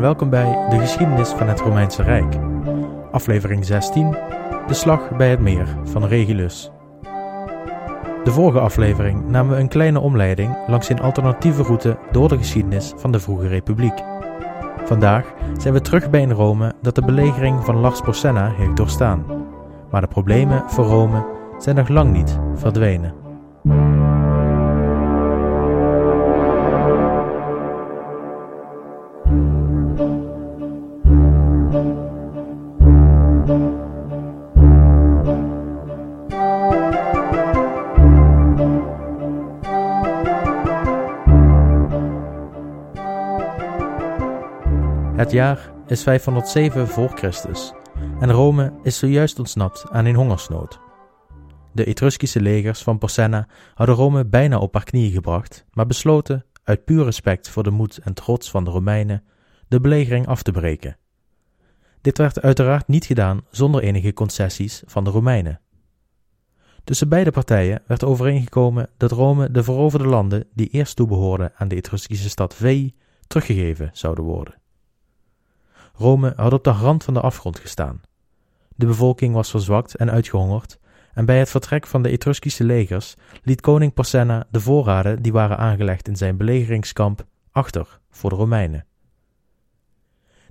welkom bij de geschiedenis van het Romeinse Rijk. Aflevering 16: De slag bij het meer van Regulus. De vorige aflevering namen we een kleine omleiding langs een alternatieve route door de geschiedenis van de vroege republiek. Vandaag zijn we terug bij een Rome dat de belegering van Lars Porsenna heeft doorstaan. Maar de problemen voor Rome zijn nog lang niet verdwenen. Het jaar is 507 voor Christus en Rome is zojuist ontsnapt aan een hongersnood. De Etruskische legers van Porsenna hadden Rome bijna op haar knieën gebracht, maar besloten, uit puur respect voor de moed en trots van de Romeinen, de belegering af te breken. Dit werd uiteraard niet gedaan zonder enige concessies van de Romeinen. Tussen beide partijen werd overeengekomen dat Rome de veroverde landen die eerst toebehoorden aan de Etruskische stad Veii teruggegeven zouden worden. Rome had op de rand van de afgrond gestaan. De bevolking was verzwakt en uitgehongerd, en bij het vertrek van de Etruskische legers liet koning Porsenna de voorraden die waren aangelegd in zijn belegeringskamp achter voor de Romeinen.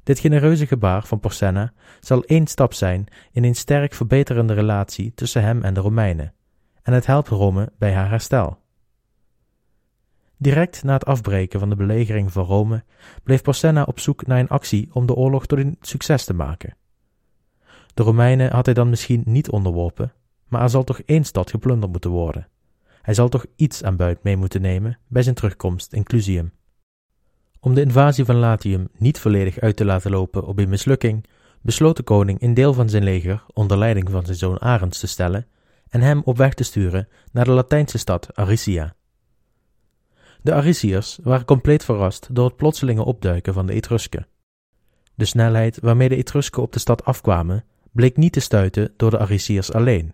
Dit genereuze gebaar van Porsenna zal één stap zijn in een sterk verbeterende relatie tussen hem en de Romeinen, en het helpt Rome bij haar herstel. Direct na het afbreken van de belegering van Rome bleef Porsenna op zoek naar een actie om de oorlog tot een succes te maken. De Romeinen had hij dan misschien niet onderworpen, maar er zal toch één stad geplunderd moeten worden. Hij zal toch iets aan buit mee moeten nemen bij zijn terugkomst in Clusium. Om de invasie van Latium niet volledig uit te laten lopen op een mislukking, besloot de koning een deel van zijn leger onder leiding van zijn zoon Arends te stellen en hem op weg te sturen naar de Latijnse stad Aricia. De Ariciërs waren compleet verrast door het plotselinge opduiken van de Etrusken. De snelheid waarmee de Etrusken op de stad afkwamen bleek niet te stuiten door de Ariciërs alleen.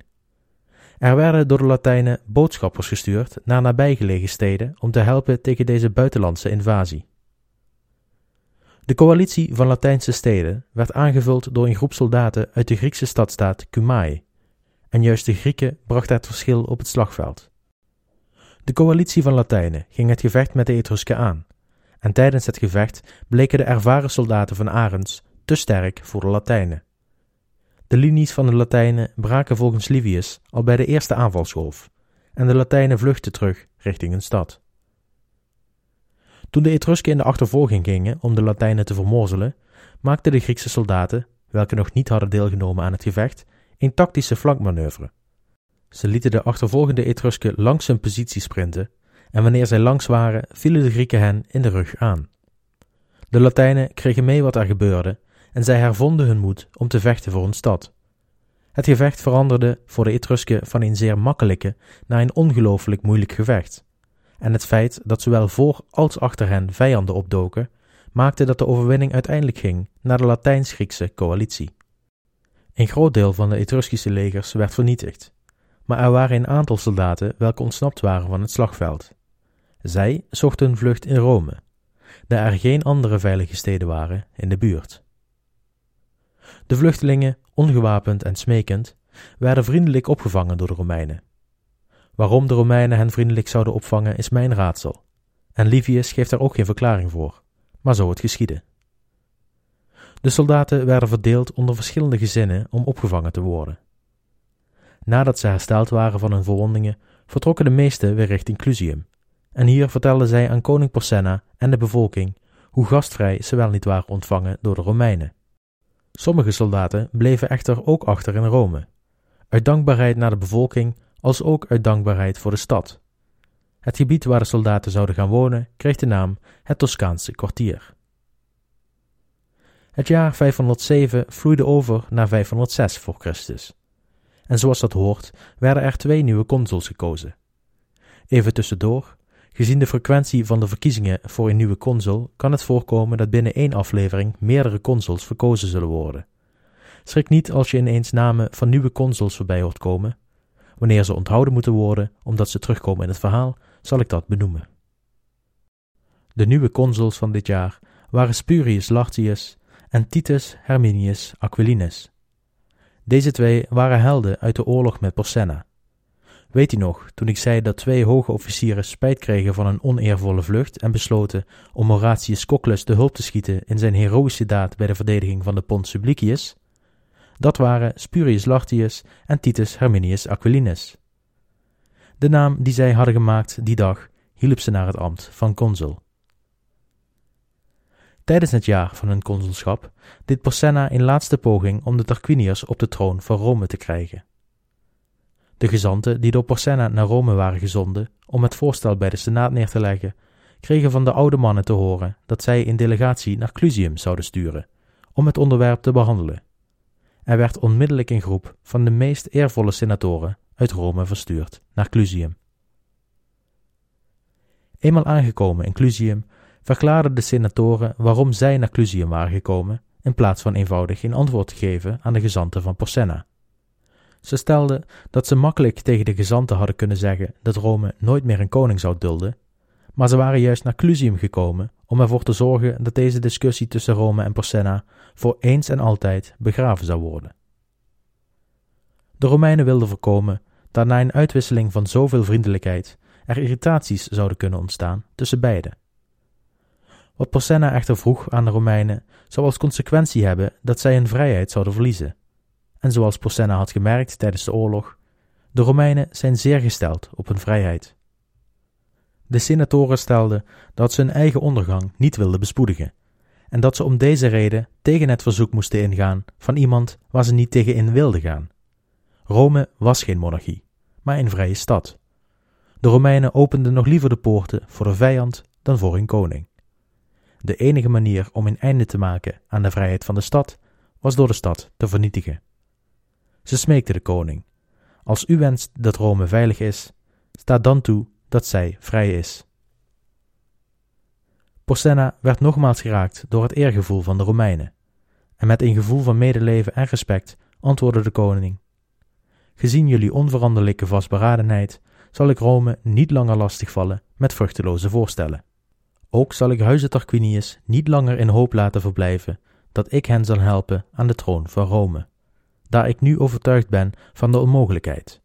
Er werden door de Latijnen boodschappers gestuurd naar nabijgelegen steden om te helpen tegen deze buitenlandse invasie. De coalitie van Latijnse steden werd aangevuld door een groep soldaten uit de Griekse stadstaat Cumae, en juist de Grieken brachten het verschil op het slagveld. De coalitie van Latijnen ging het gevecht met de Etrusken aan, en tijdens het gevecht bleken de ervaren soldaten van Arends te sterk voor de Latijnen. De linies van de Latijnen braken volgens Livius al bij de eerste aanvalsgolf, en de Latijnen vluchtten terug richting een stad. Toen de Etrusken in de achtervolging gingen om de Latijnen te vermorzelen, maakten de Griekse soldaten, welke nog niet hadden deelgenomen aan het gevecht, een tactische flankmanoeuvre. Ze lieten de achtervolgende Etrusken langs hun positie sprinten, en wanneer zij langs waren, vielen de Grieken hen in de rug aan. De Latijnen kregen mee wat er gebeurde, en zij hervonden hun moed om te vechten voor hun stad. Het gevecht veranderde voor de Etrusken van een zeer makkelijke naar een ongelooflijk moeilijk gevecht. En het feit dat zowel voor als achter hen vijanden opdoken, maakte dat de overwinning uiteindelijk ging naar de Latijns-Griekse coalitie. Een groot deel van de Etruskische legers werd vernietigd, maar er waren een aantal soldaten welke ontsnapt waren van het slagveld. Zij zochten hun vlucht in Rome, daar er geen andere veilige steden waren in de buurt. De vluchtelingen, ongewapend en smekend, werden vriendelijk opgevangen door de Romeinen. Waarom de Romeinen hen vriendelijk zouden opvangen is mijn raadsel, en Livius geeft daar ook geen verklaring voor, maar zo het geschiedde. De soldaten werden verdeeld onder verschillende gezinnen om opgevangen te worden. Nadat ze hersteld waren van hun verwondingen, vertrokken de meesten weer richting Clusium, en hier vertelden zij aan koning Porsenna en de bevolking hoe gastvrij ze wel niet waren ontvangen door de Romeinen. Sommige soldaten bleven echter ook achter in Rome, uit dankbaarheid naar de bevolking als ook uit dankbaarheid voor de stad. Het gebied waar de soldaten zouden gaan wonen kreeg de naam het Toscaanse kwartier. Het jaar 507 vloeide over naar 506 voor Christus. En zoals dat hoort, werden er twee nieuwe consuls gekozen. Even tussendoor, gezien de frequentie van de verkiezingen voor een nieuwe consul, kan het voorkomen dat binnen één aflevering meerdere consuls verkozen zullen worden. Schrik niet als je ineens namen van nieuwe consuls voorbij hoort komen. Wanneer ze onthouden moeten worden omdat ze terugkomen in het verhaal, zal ik dat benoemen. De nieuwe consuls van dit jaar waren Spurius Lartius en Titus Herminius Aquilinus. Deze twee waren helden uit de oorlog met Porsenna. Weet u nog, toen ik zei dat twee hoge officieren spijt kregen van een oneervolle vlucht en besloten om Horatius Coclus de hulp te schieten in zijn heroïsche daad bij de verdediging van de Pont Sublicius? Dat waren Spurius Lartius en Titus Herminius Aquilinus. De naam die zij hadden gemaakt die dag hielp ze naar het ambt van consul. Tijdens het jaar van hun consulschap deed Porsenna een laatste poging om de Tarquiniërs op de troon van Rome te krijgen. De gezanten die door Porsenna naar Rome waren gezonden om het voorstel bij de Senaat neer te leggen, kregen van de oude mannen te horen dat zij een delegatie naar Clusium zouden sturen om het onderwerp te behandelen. Er werd onmiddellijk een groep van de meest eervolle senatoren uit Rome verstuurd naar Clusium. Eenmaal aangekomen in Clusium verklaarden de senatoren waarom zij naar Clusium waren gekomen, in plaats van eenvoudig een antwoord te geven aan de gezanten van Porsenna. Ze stelden dat ze makkelijk tegen de gezanten hadden kunnen zeggen dat Rome nooit meer een koning zou dulden, maar ze waren juist naar Clusium gekomen om ervoor te zorgen dat deze discussie tussen Rome en Porsenna voor eens en altijd begraven zou worden. De Romeinen wilden voorkomen dat na een uitwisseling van zoveel vriendelijkheid er irritaties zouden kunnen ontstaan tussen beiden. Wat Porsenna echter vroeg aan de Romeinen zou als consequentie hebben dat zij hun vrijheid zouden verliezen. En zoals Porsenna had gemerkt tijdens de oorlog, de Romeinen zijn zeer gesteld op hun vrijheid. De senatoren stelden dat ze hun eigen ondergang niet wilden bespoedigen en dat ze om deze reden tegen het verzoek moesten ingaan van iemand waar ze niet tegen in wilden gaan. Rome was geen monarchie, maar een vrije stad. De Romeinen openden nog liever de poorten voor de vijand dan voor hun koning. De enige manier om een einde te maken aan de vrijheid van de stad was door de stad te vernietigen. Ze smeekte de koning: Als u wenst dat Rome veilig is, sta dan toe dat zij vrij is. Porsenna werd nogmaals geraakt door het eergevoel van de Romeinen, en met een gevoel van medeleven en respect antwoordde de koning: Gezien jullie onveranderlijke vastberadenheid, zal ik Rome niet langer lastigvallen met vruchteloze voorstellen. Ook zal ik huizen Tarquinius niet langer in hoop laten verblijven dat ik hen zal helpen aan de troon van Rome, daar ik nu overtuigd ben van de onmogelijkheid.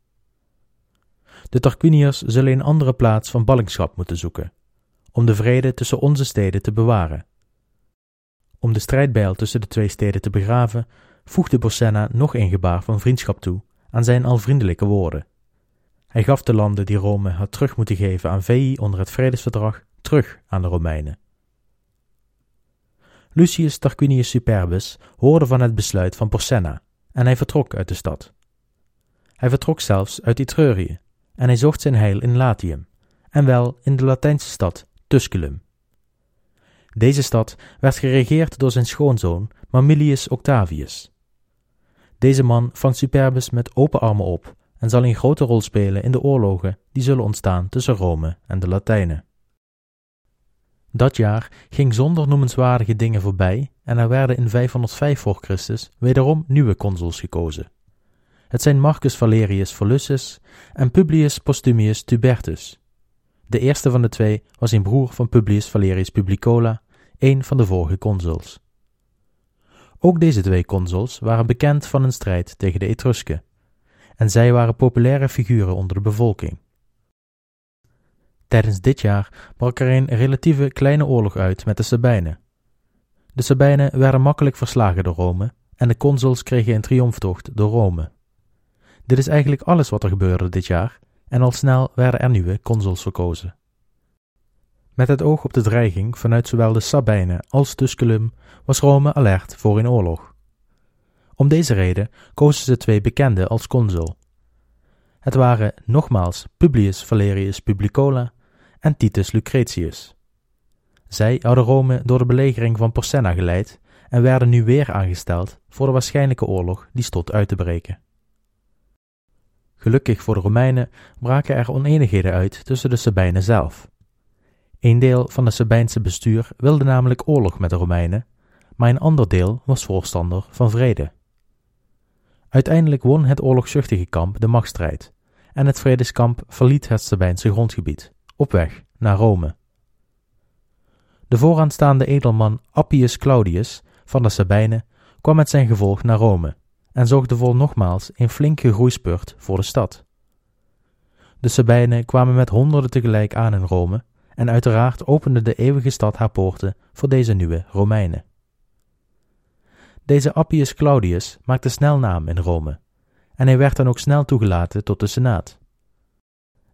De Tarquiniërs zullen een andere plaats van ballingschap moeten zoeken, om de vrede tussen onze steden te bewaren. Om de strijdbijl tussen de twee steden te begraven, voegde Borsenna nog een gebaar van vriendschap toe aan zijn al vriendelijke woorden. Hij gaf de landen die Rome had terug moeten geven aan Veii onder het vredesverdrag terug aan de Romeinen. Lucius Tarquinius Superbus hoorde van het besluit van Porsenna en hij vertrok uit de stad. Hij vertrok zelfs uit Etreurië en hij zocht zijn heil in Latium, en wel in de Latijnse stad Tusculum. Deze stad werd geregeerd door zijn schoonzoon Mamilius Octavius. Deze man vangt Superbus met open armen op en zal een grote rol spelen in de oorlogen die zullen ontstaan tussen Rome en de Latijnen. Dat jaar ging zonder noemenswaardige dingen voorbij en er werden in 505 voor Christus wederom nieuwe consuls gekozen. Het zijn Marcus Valerius Volusus en Publius Postumius Tubertus. De eerste van de twee was een broer van Publius Valerius Publicola, een van de vorige consuls. Ook deze twee consuls waren bekend van een strijd tegen de Etrusken, en zij waren populaire figuren onder de bevolking. Tijdens dit jaar brak er een relatieve kleine oorlog uit met de Sabijnen. De Sabijnen werden makkelijk verslagen door Rome en de consuls kregen een triomftocht door Rome. Dit is eigenlijk alles wat er gebeurde dit jaar en al snel werden er nieuwe consuls verkozen. Met het oog op de dreiging vanuit zowel de Sabijnen als Tusculum was Rome alert voor een oorlog. Om deze reden kozen ze twee bekenden als consul. Het waren nogmaals Publius Valerius Publicola en Titus Lucretius. Zij hadden Rome door de belegering van Porsenna geleid en werden nu weer aangesteld voor de waarschijnlijke oorlog die stond uit te breken. Gelukkig voor de Romeinen braken er oneenigheden uit tussen de Sabijnen zelf. Een deel van het Sabijnse bestuur wilde namelijk oorlog met de Romeinen, maar een ander deel was voorstander van vrede. Uiteindelijk won het oorlogzuchtige kamp de machtsstrijd en het vredeskamp verliet het Sabijnse grondgebied, op weg naar Rome. De vooraanstaande edelman Appius Claudius van de Sabijnen kwam met zijn gevolg naar Rome en zorgde voor nogmaals een flinke groeispurt voor de stad. De Sabijnen kwamen met honderden tegelijk aan in Rome en uiteraard opende de eeuwige stad haar poorten voor deze nieuwe Romeinen. Deze Appius Claudius maakte snel naam in Rome en hij werd dan ook snel toegelaten tot de Senaat.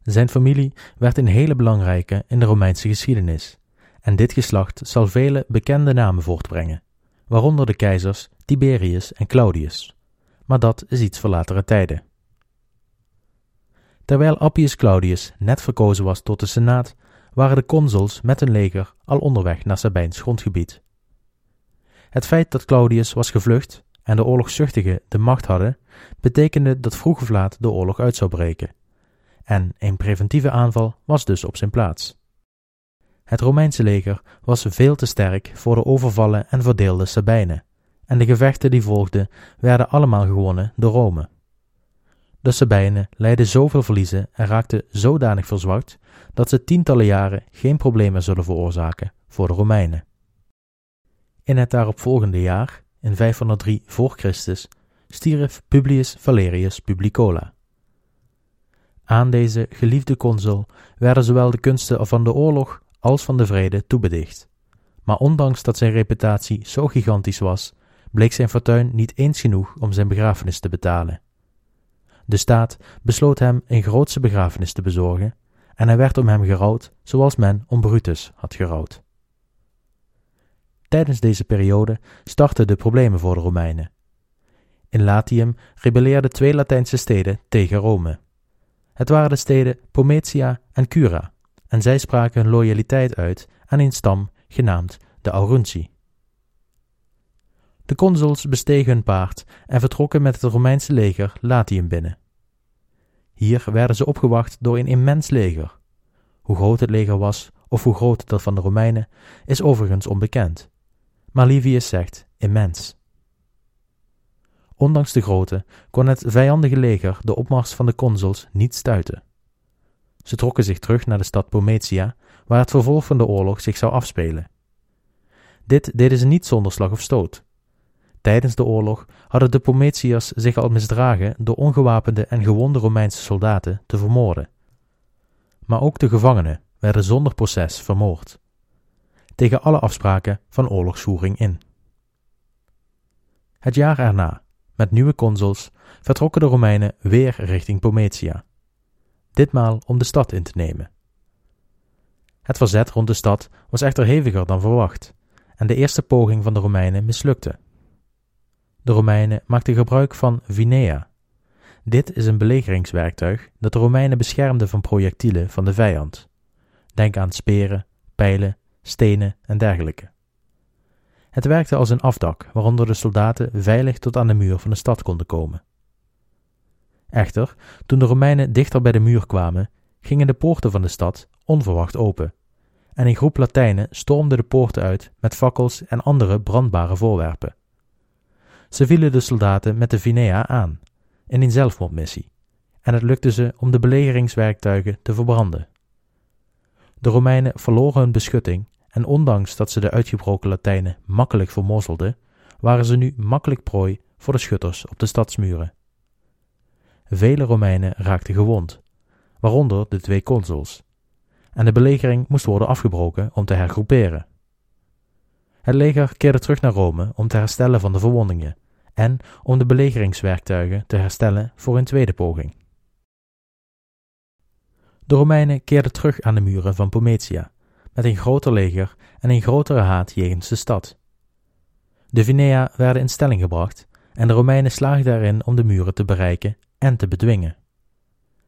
Zijn familie werd een hele belangrijke in de Romeinse geschiedenis en dit geslacht zal vele bekende namen voortbrengen, waaronder de keizers Tiberius en Claudius. Maar dat is iets voor latere tijden. Terwijl Appius Claudius net verkozen was tot de Senaat, waren de consuls met een leger al onderweg naar Sabijns grondgebied. Het feit dat Claudius was gevlucht en de oorlogszuchtigen de macht hadden, betekende dat vroeg of laat de oorlog uit zou breken. En een preventieve aanval was dus op zijn plaats. Het Romeinse leger was veel te sterk voor de overvallen en verdeelde Sabijnen, en de gevechten die volgden werden allemaal gewonnen door Rome. De Sabijnen leidden zoveel verliezen en raakten zodanig verzwakt dat ze tientallen jaren geen problemen zullen veroorzaken voor de Romeinen. In het daaropvolgende jaar, in 503 voor Christus, stierf Publius Valerius Publicola. Aan deze geliefde consul werden zowel de kunsten van de oorlog als van de vrede toebedicht. Maar ondanks dat zijn reputatie zo gigantisch was, bleek zijn fortuin niet eens genoeg om zijn begrafenis te betalen. De staat besloot hem een grootse begrafenis te bezorgen, en hij werd om hem gerouwd zoals men om Brutus had gerouwd. Tijdens deze periode startten de problemen voor de Romeinen. In Latium rebelleerden twee Latijnse steden tegen Rome. Het waren de steden Pometia en Cura, en zij spraken hun loyaliteit uit aan een stam genaamd de Aurunci. De consuls bestegen hun paard en vertrokken met het Romeinse leger Latium binnen. Hier werden ze opgewacht door een immens leger. Hoe groot het leger was, of hoe groot dat van de Romeinen, is overigens onbekend. Maar Livius zegt immens. Ondanks de grootte kon het vijandige leger de opmars van de consuls niet stuiten. Ze trokken zich terug naar de stad Pometia, waar het vervolg van de oorlog zich zou afspelen. Dit deden ze niet zonder slag of stoot. Tijdens de oorlog hadden de Pometiërs zich al misdragen door ongewapende en gewonde Romeinse soldaten te vermoorden. Maar ook de gevangenen werden zonder proces vermoord, tegen alle afspraken van oorlogsvoering in. Het jaar erna, met nieuwe consuls, vertrokken de Romeinen weer richting Pometia, ditmaal om de stad in te nemen. Het verzet rond de stad was echter heviger dan verwacht, en de eerste poging van de Romeinen mislukte. De Romeinen maakten gebruik van vinea. Dit is een belegeringswerktuig dat de Romeinen beschermde van projectielen van de vijand. Denk aan speren, pijlen, stenen en dergelijke. Het werkte als een afdak waaronder de soldaten veilig tot aan de muur van de stad konden komen. Echter, toen de Romeinen dichter bij de muur kwamen, gingen de poorten van de stad onverwacht open, en een groep Latijnen stormde de poorten uit met fakkels en andere brandbare voorwerpen. Ze vielen de soldaten met de Vinea aan, in een zelfmoordmissie, en het lukte ze om de belegeringswerktuigen te verbranden. De Romeinen verloren hun beschutting en ondanks dat ze de uitgebroken Latijnen makkelijk vermozzelden, waren ze nu makkelijk prooi voor de schutters op de stadsmuren. Vele Romeinen raakten gewond, waaronder de twee consuls, en de belegering moest worden afgebroken om te hergroeperen. Het leger keerde terug naar Rome om te herstellen van de verwondingen en om de belegeringswerktuigen te herstellen voor een tweede poging. De Romeinen keerden terug aan de muren van Pometia met een groter leger en een grotere haat jegens de stad. De Vinea werden in stelling gebracht en de Romeinen slaagden erin om de muren te bereiken en te bedwingen.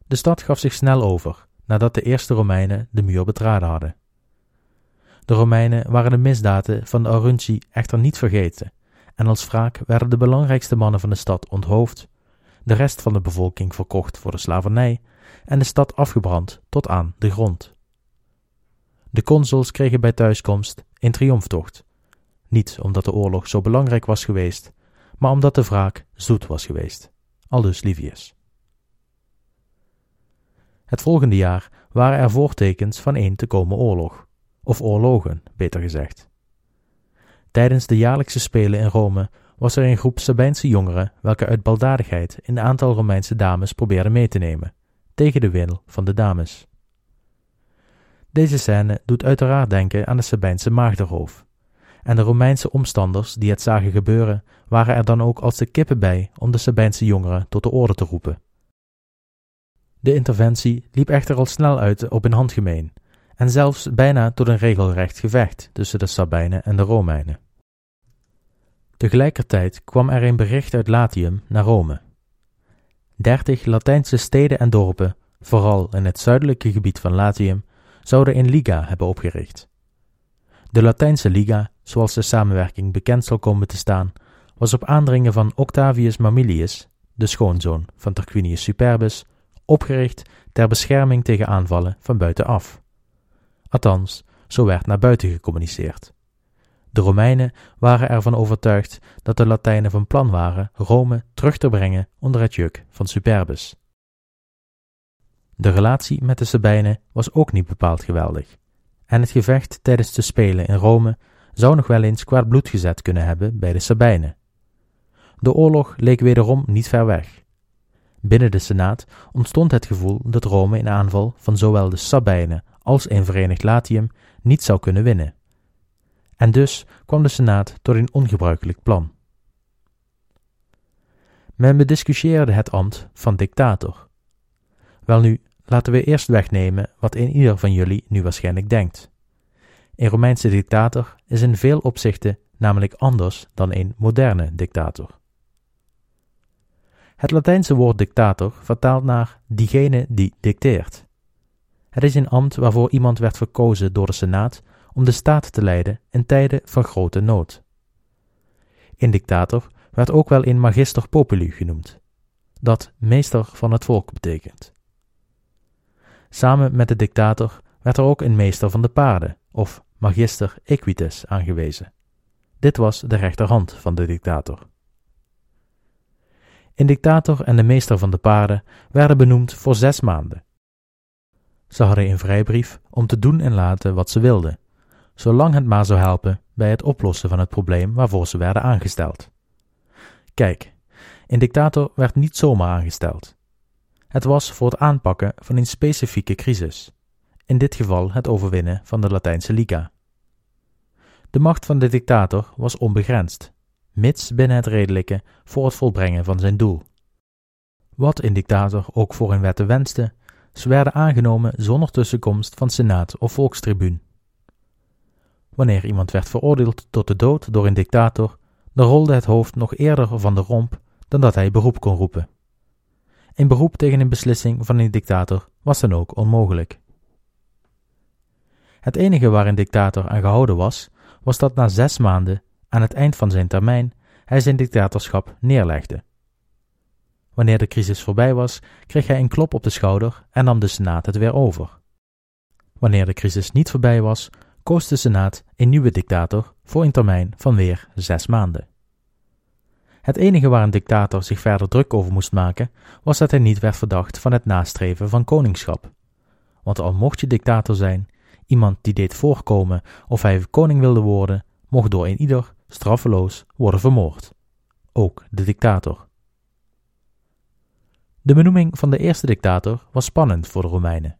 De stad gaf zich snel over nadat de eerste Romeinen de muur betraden hadden. De Romeinen waren de misdaden van de Aurunci echter niet vergeten, en als wraak werden de belangrijkste mannen van de stad onthoofd, de rest van de bevolking verkocht voor de slavernij en de stad afgebrand tot aan de grond. De consuls kregen bij thuiskomst een triomftocht, niet omdat de oorlog zo belangrijk was geweest, maar omdat de wraak zoet was geweest, aldus Livius. Het volgende jaar waren er voortekens van een te komen oorlog of oorlogen, beter gezegd. Tijdens de jaarlijkse spelen in Rome was er een groep Sabijnse jongeren welke uit baldadigheid een aantal Romeinse dames probeerden mee te nemen, tegen de wil van de dames. Deze scène doet uiteraard denken aan de Sabijnse maagdenroof, en de Romeinse omstanders die het zagen gebeuren waren er dan ook als de kippen bij om de Sabijnse jongeren tot de orde te roepen. De interventie liep echter al snel uit op een handgemeen, en zelfs bijna tot een regelrecht gevecht tussen de Sabijnen en de Romeinen. Tegelijkertijd kwam er een bericht uit Latium naar Rome. Dertig Latijnse steden en dorpen, vooral in het zuidelijke gebied van Latium, zouden een liga hebben opgericht. De Latijnse Liga, zoals de samenwerking bekend zal komen te staan, was op aandringen van Octavius Mamilius, de schoonzoon van Tarquinius Superbus, opgericht ter bescherming tegen aanvallen van buitenaf. Althans, zo werd naar buiten gecommuniceerd. De Romeinen waren ervan overtuigd dat de Latijnen van plan waren Rome terug te brengen onder het juk van Superbus. De relatie met de Sabijnen was ook niet bepaald geweldig, en het gevecht tijdens de Spelen in Rome zou nog wel eens kwaad bloed gezet kunnen hebben bij de Sabijnen. De oorlog leek wederom niet ver weg. Binnen de Senaat ontstond het gevoel dat Rome in aanval van zowel de Sabijnen als een verenigd Latium niet zou kunnen winnen. En dus kwam de Senaat tot een ongebruikelijk plan. Men bediscussieerde het ambt van dictator. Welnu, laten we eerst wegnemen wat een ieder van jullie nu waarschijnlijk denkt. Een Romeinse dictator is in veel opzichten namelijk anders dan een moderne dictator. Het Latijnse woord dictator vertaalt naar diegene die dicteert. Het is een ambt waarvoor iemand werd verkozen door de Senaat om de staat te leiden in tijden van grote nood. Een dictator werd ook wel een magister populi genoemd, dat meester van het volk betekent. Samen met de dictator werd er ook een meester van de paarden, of magister equites, aangewezen. Dit was de rechterhand van de dictator. Een dictator en de meester van de paarden werden benoemd voor zes maanden. Ze hadden een vrijbrief om te doen en laten wat ze wilden, zolang het maar zou helpen bij het oplossen van het probleem waarvoor ze werden aangesteld. Kijk, een dictator werd niet zomaar aangesteld. Het was voor het aanpakken van een specifieke crisis, in dit geval het overwinnen van de Latijnse Liga. De macht van de dictator was onbegrensd, mits binnen het redelijke voor het volbrengen van zijn doel. Wat een dictator ook voor een wetten wenste, ze werden aangenomen zonder tussenkomst van senaat of volkstribuun. Wanneer iemand werd veroordeeld tot de dood door een dictator, dan rolde het hoofd nog eerder van de romp dan dat hij beroep kon roepen. Een beroep tegen een beslissing van een dictator was dan ook onmogelijk. Het enige waar een dictator aan gehouden was, was dat na zes maanden, aan het eind van zijn termijn, hij zijn dictatorschap neerlegde. Wanneer de crisis voorbij was, kreeg hij een klop op de schouder en nam de Senaat het weer over. Wanneer de crisis niet voorbij was, koos de Senaat een nieuwe dictator voor een termijn van weer zes maanden. Het enige waar een dictator zich verder druk over moest maken, was dat hij niet werd verdacht van het nastreven van koningschap. Want al mocht je dictator zijn, iemand die deed voorkomen of hij koning wilde worden, mocht door een ieder straffeloos worden vermoord. Ook de dictator. De benoeming van de eerste dictator was spannend voor de Romeinen,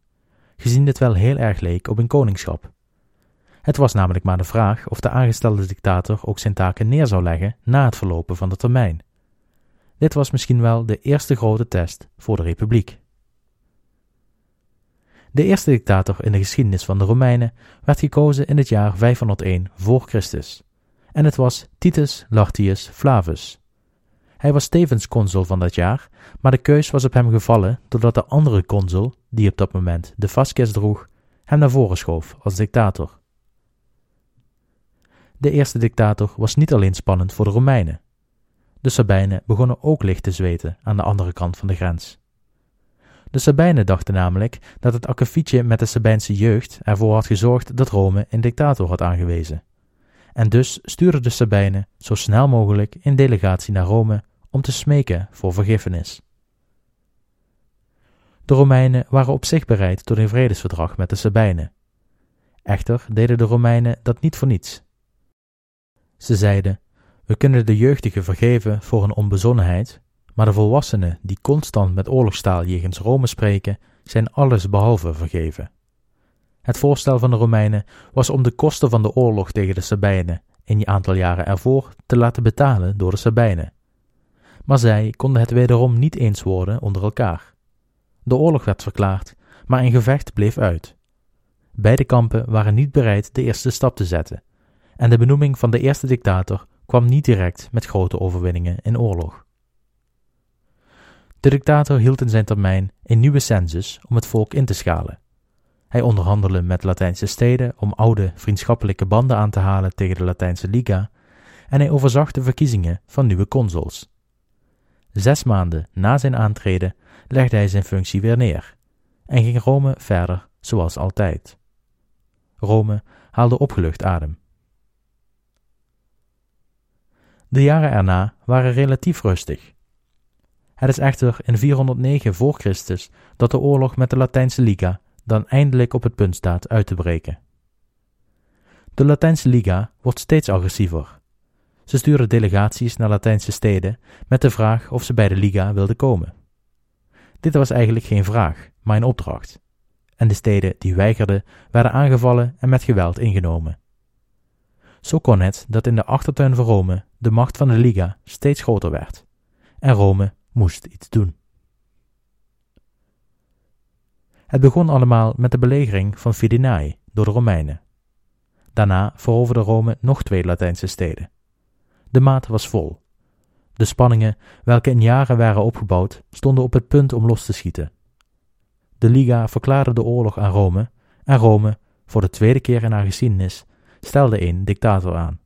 gezien dit wel heel erg leek op een koningschap. Het was namelijk maar de vraag of de aangestelde dictator ook zijn taken neer zou leggen na het verlopen van de termijn. Dit was misschien wel de eerste grote test voor de republiek. De eerste dictator in de geschiedenis van de Romeinen werd gekozen in het jaar 501 voor Christus, en het was Titus Lartius Flavus. Hij was tevens consul van dat jaar, maar de keus was op hem gevallen doordat de andere consul, die op dat moment de fasces droeg, hem naar voren schoof als dictator. De eerste dictator was niet alleen spannend voor de Romeinen. De Sabijnen begonnen ook licht te zweten aan de andere kant van de grens. De Sabijnen dachten namelijk dat het akkefietje met de Sabijnse jeugd ervoor had gezorgd dat Rome een dictator had aangewezen. En dus stuurden de Sabijnen zo snel mogelijk een delegatie naar Rome om te smeken voor vergiffenis. De Romeinen waren op zich bereid tot een vredesverdrag met de Sabijnen. Echter deden de Romeinen dat niet voor niets. Ze zeiden: We kunnen de jeugdigen vergeven voor hun onbezonnenheid, maar de volwassenen die constant met oorlogstaal jegens Rome spreken, zijn alles behalve vergeven. Het voorstel van de Romeinen was om de kosten van de oorlog tegen de Sabijnen een aantal jaren ervoor te laten betalen door de Sabijnen. Maar zij konden het wederom niet eens worden onder elkaar. De oorlog werd verklaard, maar een gevecht bleef uit. Beide kampen waren niet bereid de eerste stap te zetten, en de benoeming van de eerste dictator kwam niet direct met grote overwinningen in oorlog. De dictator hield in zijn termijn een nieuwe census om het volk in te schalen. Hij onderhandelde met Latijnse steden om oude vriendschappelijke banden aan te halen tegen de Latijnse Liga en hij overzag de verkiezingen van nieuwe consuls. Zes maanden na zijn aantreden legde hij zijn functie weer neer en ging Rome verder zoals altijd. Rome haalde opgelucht adem. De jaren erna waren relatief rustig. Het is echter in 409 voor Christus dat de oorlog met de Latijnse Liga dan eindelijk op het punt staat uit te breken. De Latijnse Liga wordt steeds agressiever. Ze sturen delegaties naar Latijnse steden met de vraag of ze bij de Liga wilden komen. Dit was eigenlijk geen vraag, maar een opdracht. En de steden die weigerden, werden aangevallen en met geweld ingenomen. Zo kon het dat in de achtertuin van Rome de macht van de Liga steeds groter werd, en Rome moest iets doen. Het begon allemaal met de belegering van Fidenae door de Romeinen. Daarna veroverde Rome nog twee Latijnse steden. De maat was vol. De spanningen, welke in jaren waren opgebouwd, stonden op het punt om los te schieten. De Liga verklaarde de oorlog aan Rome en Rome, voor de tweede keer in haar geschiedenis, stelde een dictator aan.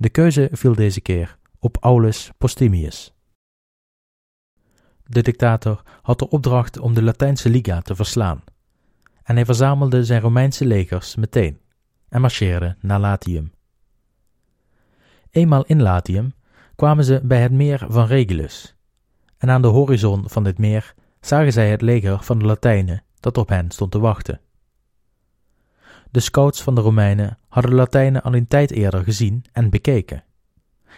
De keuze viel deze keer op Aulus Postumius. De dictator had de opdracht om de Latijnse Liga te verslaan, en hij verzamelde zijn Romeinse legers meteen en marcheerde naar Latium. Eenmaal in Latium kwamen ze bij het meer van Regulus, en aan de horizon van dit meer zagen zij het leger van de Latijnen dat op hen stond te wachten. De scouts van de Romeinen hadden de Latijnen al een tijd eerder gezien en bekeken.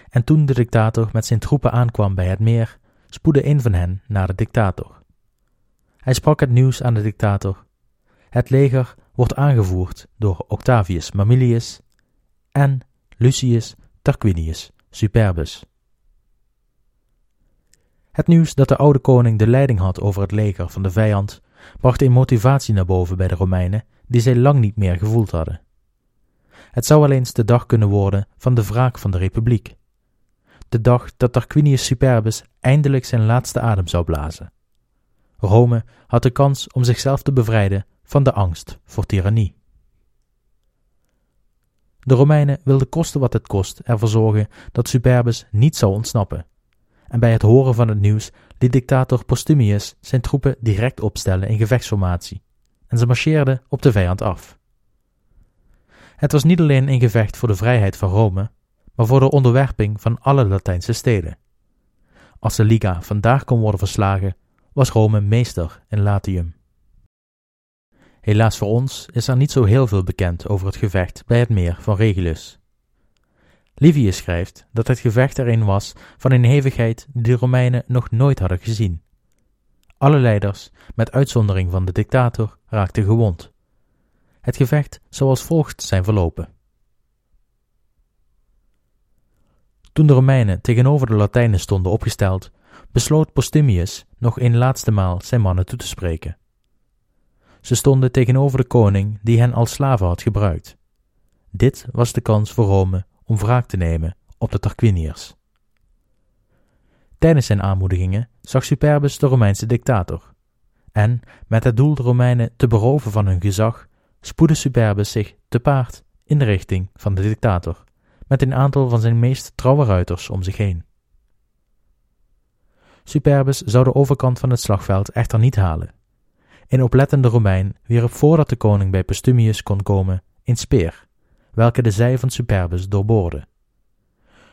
En toen de dictator met zijn troepen aankwam bij het meer, spoedde een van hen naar de dictator. Hij sprak het nieuws aan de dictator. Het leger wordt aangevoerd door Octavius Mamilius en Lucius Tarquinius Superbus. Het nieuws dat de oude koning de leiding had over het leger van de vijand bracht een motivatie naar boven bij de Romeinen die zij lang niet meer gevoeld hadden. Het zou wel eens de dag kunnen worden van de wraak van de republiek de dag dat Tarquinius Superbus eindelijk zijn laatste adem zou blazen. Rome had de kans om zichzelf te bevrijden van de angst voor tirannie. De Romeinen wilden kosten wat het kost ervoor zorgen dat Superbus niet zou ontsnappen. En bij het horen van het nieuws liet dictator Postumius zijn troepen direct opstellen in gevechtsformatie, en ze marcheerden op de vijand af. Het was niet alleen een gevecht voor de vrijheid van Rome, maar voor de onderwerping van alle Latijnse steden. Als de Liga vandaag kon worden verslagen, was Rome meester in Latium. Helaas voor ons is er niet zo heel veel bekend over het gevecht bij het meer van Regulus. Livius schrijft dat het gevecht er een was van een hevigheid die de Romeinen nog nooit hadden gezien. Alle leiders, met uitzondering van de dictator, raakten gewond. Het gevecht zou als volgt zijn verlopen. Toen de Romeinen tegenover de Latijnen stonden opgesteld, besloot Postumius nog een laatste maal zijn mannen toe te spreken. Ze stonden tegenover de koning die hen als slaven had gebruikt. Dit was de kans voor Rome om wraak te nemen op de Tarquiniërs. Tijdens zijn aanmoedigingen zag Superbus de Romeinse dictator, en met het doel de Romeinen te beroven van hun gezag, spoedde Superbus zich te paard in de richting van de dictator met een aantal van zijn meest trouwe ruiters om zich heen. Superbus zou de overkant van het slagveld echter niet halen. Een oplettende Romein wierp voordat de koning bij Postumius kon komen een speer, welke de zij van Superbus doorboorde.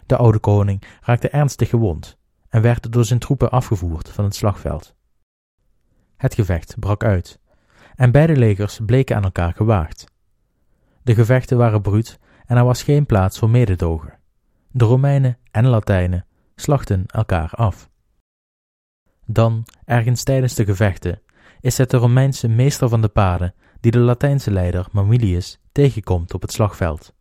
De oude koning raakte ernstig gewond en werd door zijn troepen afgevoerd van het slagveld. Het gevecht brak uit, en beide legers bleken aan elkaar gewaagd. De gevechten waren bruut en er was geen plaats voor mededogen. De Romeinen en Latijnen slachten elkaar af. Dan, ergens tijdens de gevechten, is het de Romeinse meester van de paden die de Latijnse leider Mamilius tegenkomt op het slagveld.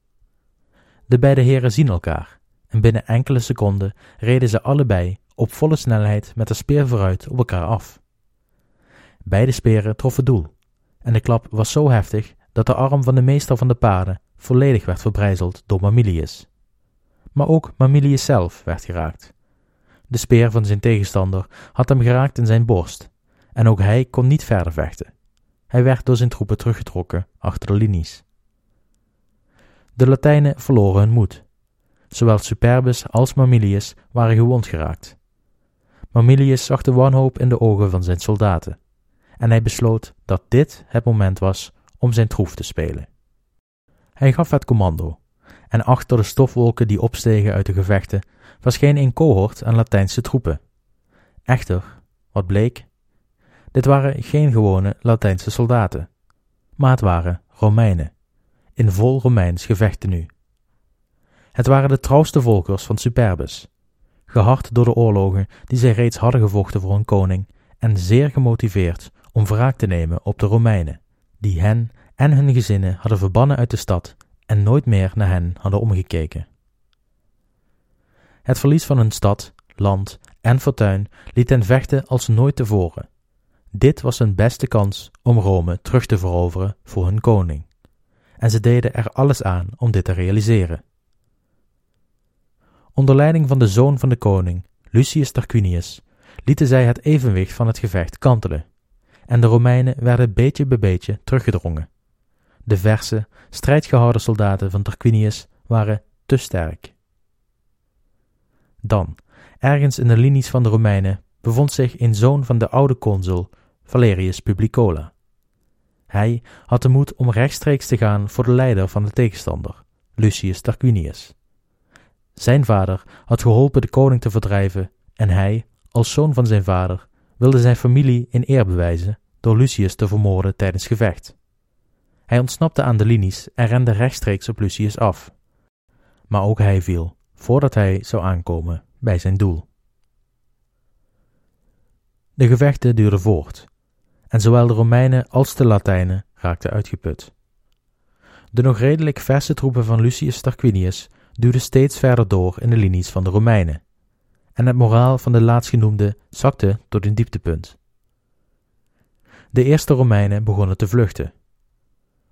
De beide heren zien elkaar en binnen enkele seconden reden ze allebei op volle snelheid met de speer vooruit op elkaar af. Beide speren troffen doel en de klap was zo heftig dat de arm van de meester van de paarden volledig werd verbrijzeld door Mamilius. Maar ook Mamilius zelf werd geraakt. De speer van zijn tegenstander had hem geraakt in zijn borst, en ook hij kon niet verder vechten. Hij werd door zijn troepen teruggetrokken achter de linies. De Latijnen verloren hun moed. Zowel Superbus als Mamilius waren gewond geraakt. Mamilius zag de wanhoop in de ogen van zijn soldaten, en hij besloot dat dit het moment was om zijn troef te spelen. Hij gaf het commando, en achter de stofwolken die opstegen uit de gevechten verscheen een cohort aan Latijnse troepen. Echter, wat bleek? Dit waren geen gewone Latijnse soldaten, maar het waren Romeinen, in vol Romeins gevechten nu. Het waren de trouwste volkers van Superbus, gehard door de oorlogen die zij reeds hadden gevochten voor hun koning en zeer gemotiveerd om wraak te nemen op de Romeinen, die hen en hun gezinnen hadden verbannen uit de stad en nooit meer naar hen hadden omgekeken. Het verlies van hun stad, land en fortuin liet hen vechten als nooit tevoren. Dit was hun beste kans om Rome terug te veroveren voor hun koning. En ze deden er alles aan om dit te realiseren. Onder leiding van de zoon van de koning, Lucius Tarquinius, lieten zij het evenwicht van het gevecht kantelen, en de Romeinen werden beetje bij beetje teruggedrongen. De verse, strijdgehouden soldaten van Tarquinius waren te sterk. Dan, ergens in de linies van de Romeinen, bevond zich een zoon van de oude consul, Valerius Publicola. Hij had de moed om rechtstreeks te gaan voor de leider van de tegenstander, Lucius Tarquinius. Zijn vader had geholpen de koning te verdrijven en hij, als zoon van zijn vader, wilde zijn familie in eer bewijzen door Lucius te vermoorden tijdens gevecht. Hij ontsnapte aan de linies en rende rechtstreeks op Lucius af. Maar ook hij viel, voordat hij zou aankomen bij zijn doel. De gevechten duurden voort, en zowel de Romeinen als de Latijnen raakten uitgeput. De nog redelijk verse troepen van Lucius Tarquinius duwden steeds verder door in de linies van de Romeinen, en het moraal van de laatstgenoemde zakte tot een dieptepunt. De eerste Romeinen begonnen te vluchten.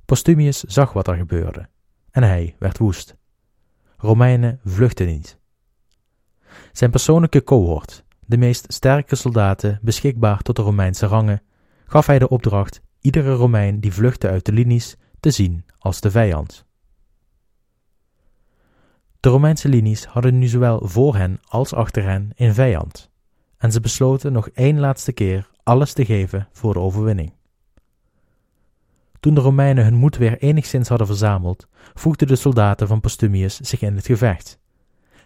Postumius zag wat er gebeurde, en hij werd woest. Romeinen vluchtten niet. Zijn persoonlijke cohort, de meest sterke soldaten beschikbaar tot de Romeinse rangen, gaf hij de opdracht iedere Romein die vluchtte uit de linies te zien als de vijand. De Romeinse linies hadden nu zowel voor hen als achter hen een vijand, en ze besloten nog één laatste keer alles te geven voor de overwinning. Toen de Romeinen hun moed weer enigszins hadden verzameld, voegden de soldaten van Postumius zich in het gevecht,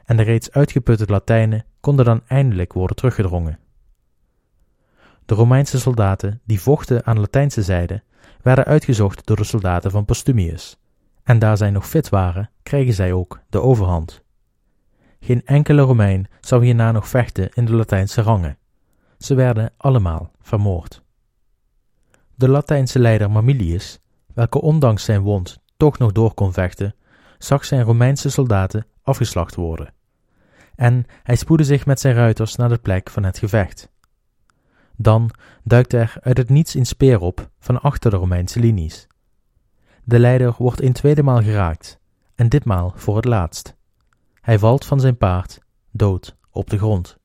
en de reeds uitgeputte Latijnen konden dan eindelijk worden teruggedrongen. De Romeinse soldaten die vochten aan Latijnse zijde werden uitgezocht door de soldaten van Postumius, en daar zij nog fit waren, kregen zij ook de overhand. Geen enkele Romein zou hierna nog vechten in de Latijnse rangen. Ze werden allemaal vermoord. De Latijnse leider Mamilius, welke ondanks zijn wond toch nog door kon vechten, zag zijn Romeinse soldaten afgeslacht worden. En hij spoedde zich met zijn ruiters naar de plek van het gevecht. Dan duikt er uit het niets een speer op van achter de Romeinse linies. De leider wordt een tweede maal geraakt, en ditmaal voor het laatst. Hij valt van zijn paard, dood, op de grond.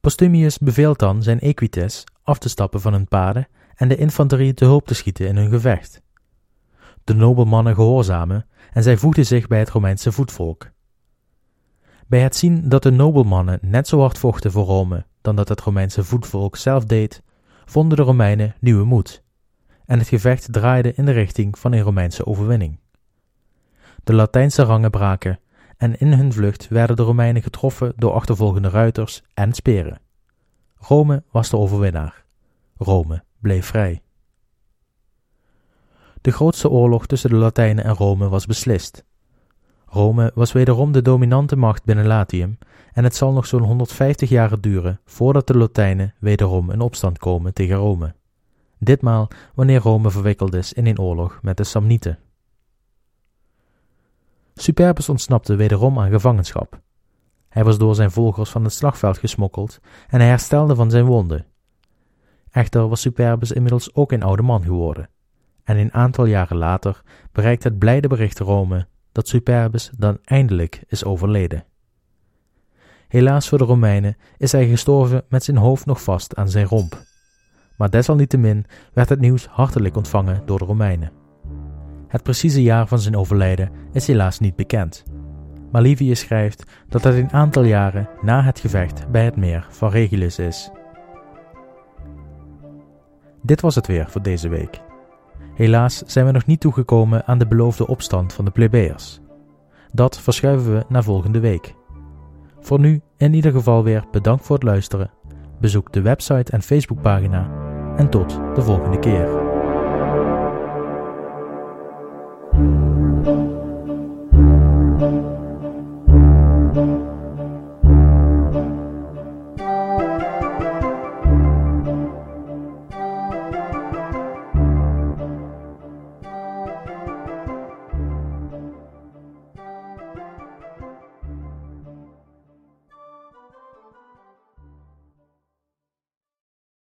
Postumius beveelt dan zijn equites af te stappen van hun paarden en de infanterie te hulp te schieten in hun gevecht. De nobelmannen gehoorzamen en zij voegden zich bij het Romeinse voetvolk. Bij het zien dat de nobelmannen net zo hard vochten voor Rome dan dat het Romeinse voetvolk zelf deed, vonden de Romeinen nieuwe moed, en het gevecht draaide in de richting van een Romeinse overwinning. De Latijnse rangen braken, en in hun vlucht werden de Romeinen getroffen door achtervolgende ruiters en speren. Rome was de overwinnaar. Rome bleef vrij. De grootste oorlog tussen de Latijnen en Rome was beslist. Rome was wederom de dominante macht binnen Latium en het zal nog zo'n 150 jaar duren voordat de Latijnen wederom in opstand komen tegen Rome. Ditmaal wanneer Rome verwikkeld is in een oorlog met de Samnieten. Superbus ontsnapte wederom aan gevangenschap. Hij was door zijn volgers van het slagveld gesmokkeld en hij herstelde van zijn wonden. Echter was Superbus inmiddels ook een oude man geworden, en een aantal jaren later bereikt het blijde bericht Rome dat Superbus dan eindelijk is overleden. Helaas voor de Romeinen is hij gestorven met zijn hoofd nog vast aan zijn romp. Maar desalniettemin werd het nieuws hartelijk ontvangen door de Romeinen. Het precieze jaar van zijn overlijden is helaas niet bekend. Maar Livius schrijft dat het een aantal jaren na het gevecht bij het meer van Regulus is. Dit was het weer voor deze week. Helaas zijn we nog niet toegekomen aan de beloofde opstand van de plebeiers. Dat verschuiven we naar volgende week. Voor nu in ieder geval weer bedankt voor het luisteren. Bezoek de website en Facebookpagina en tot de volgende keer.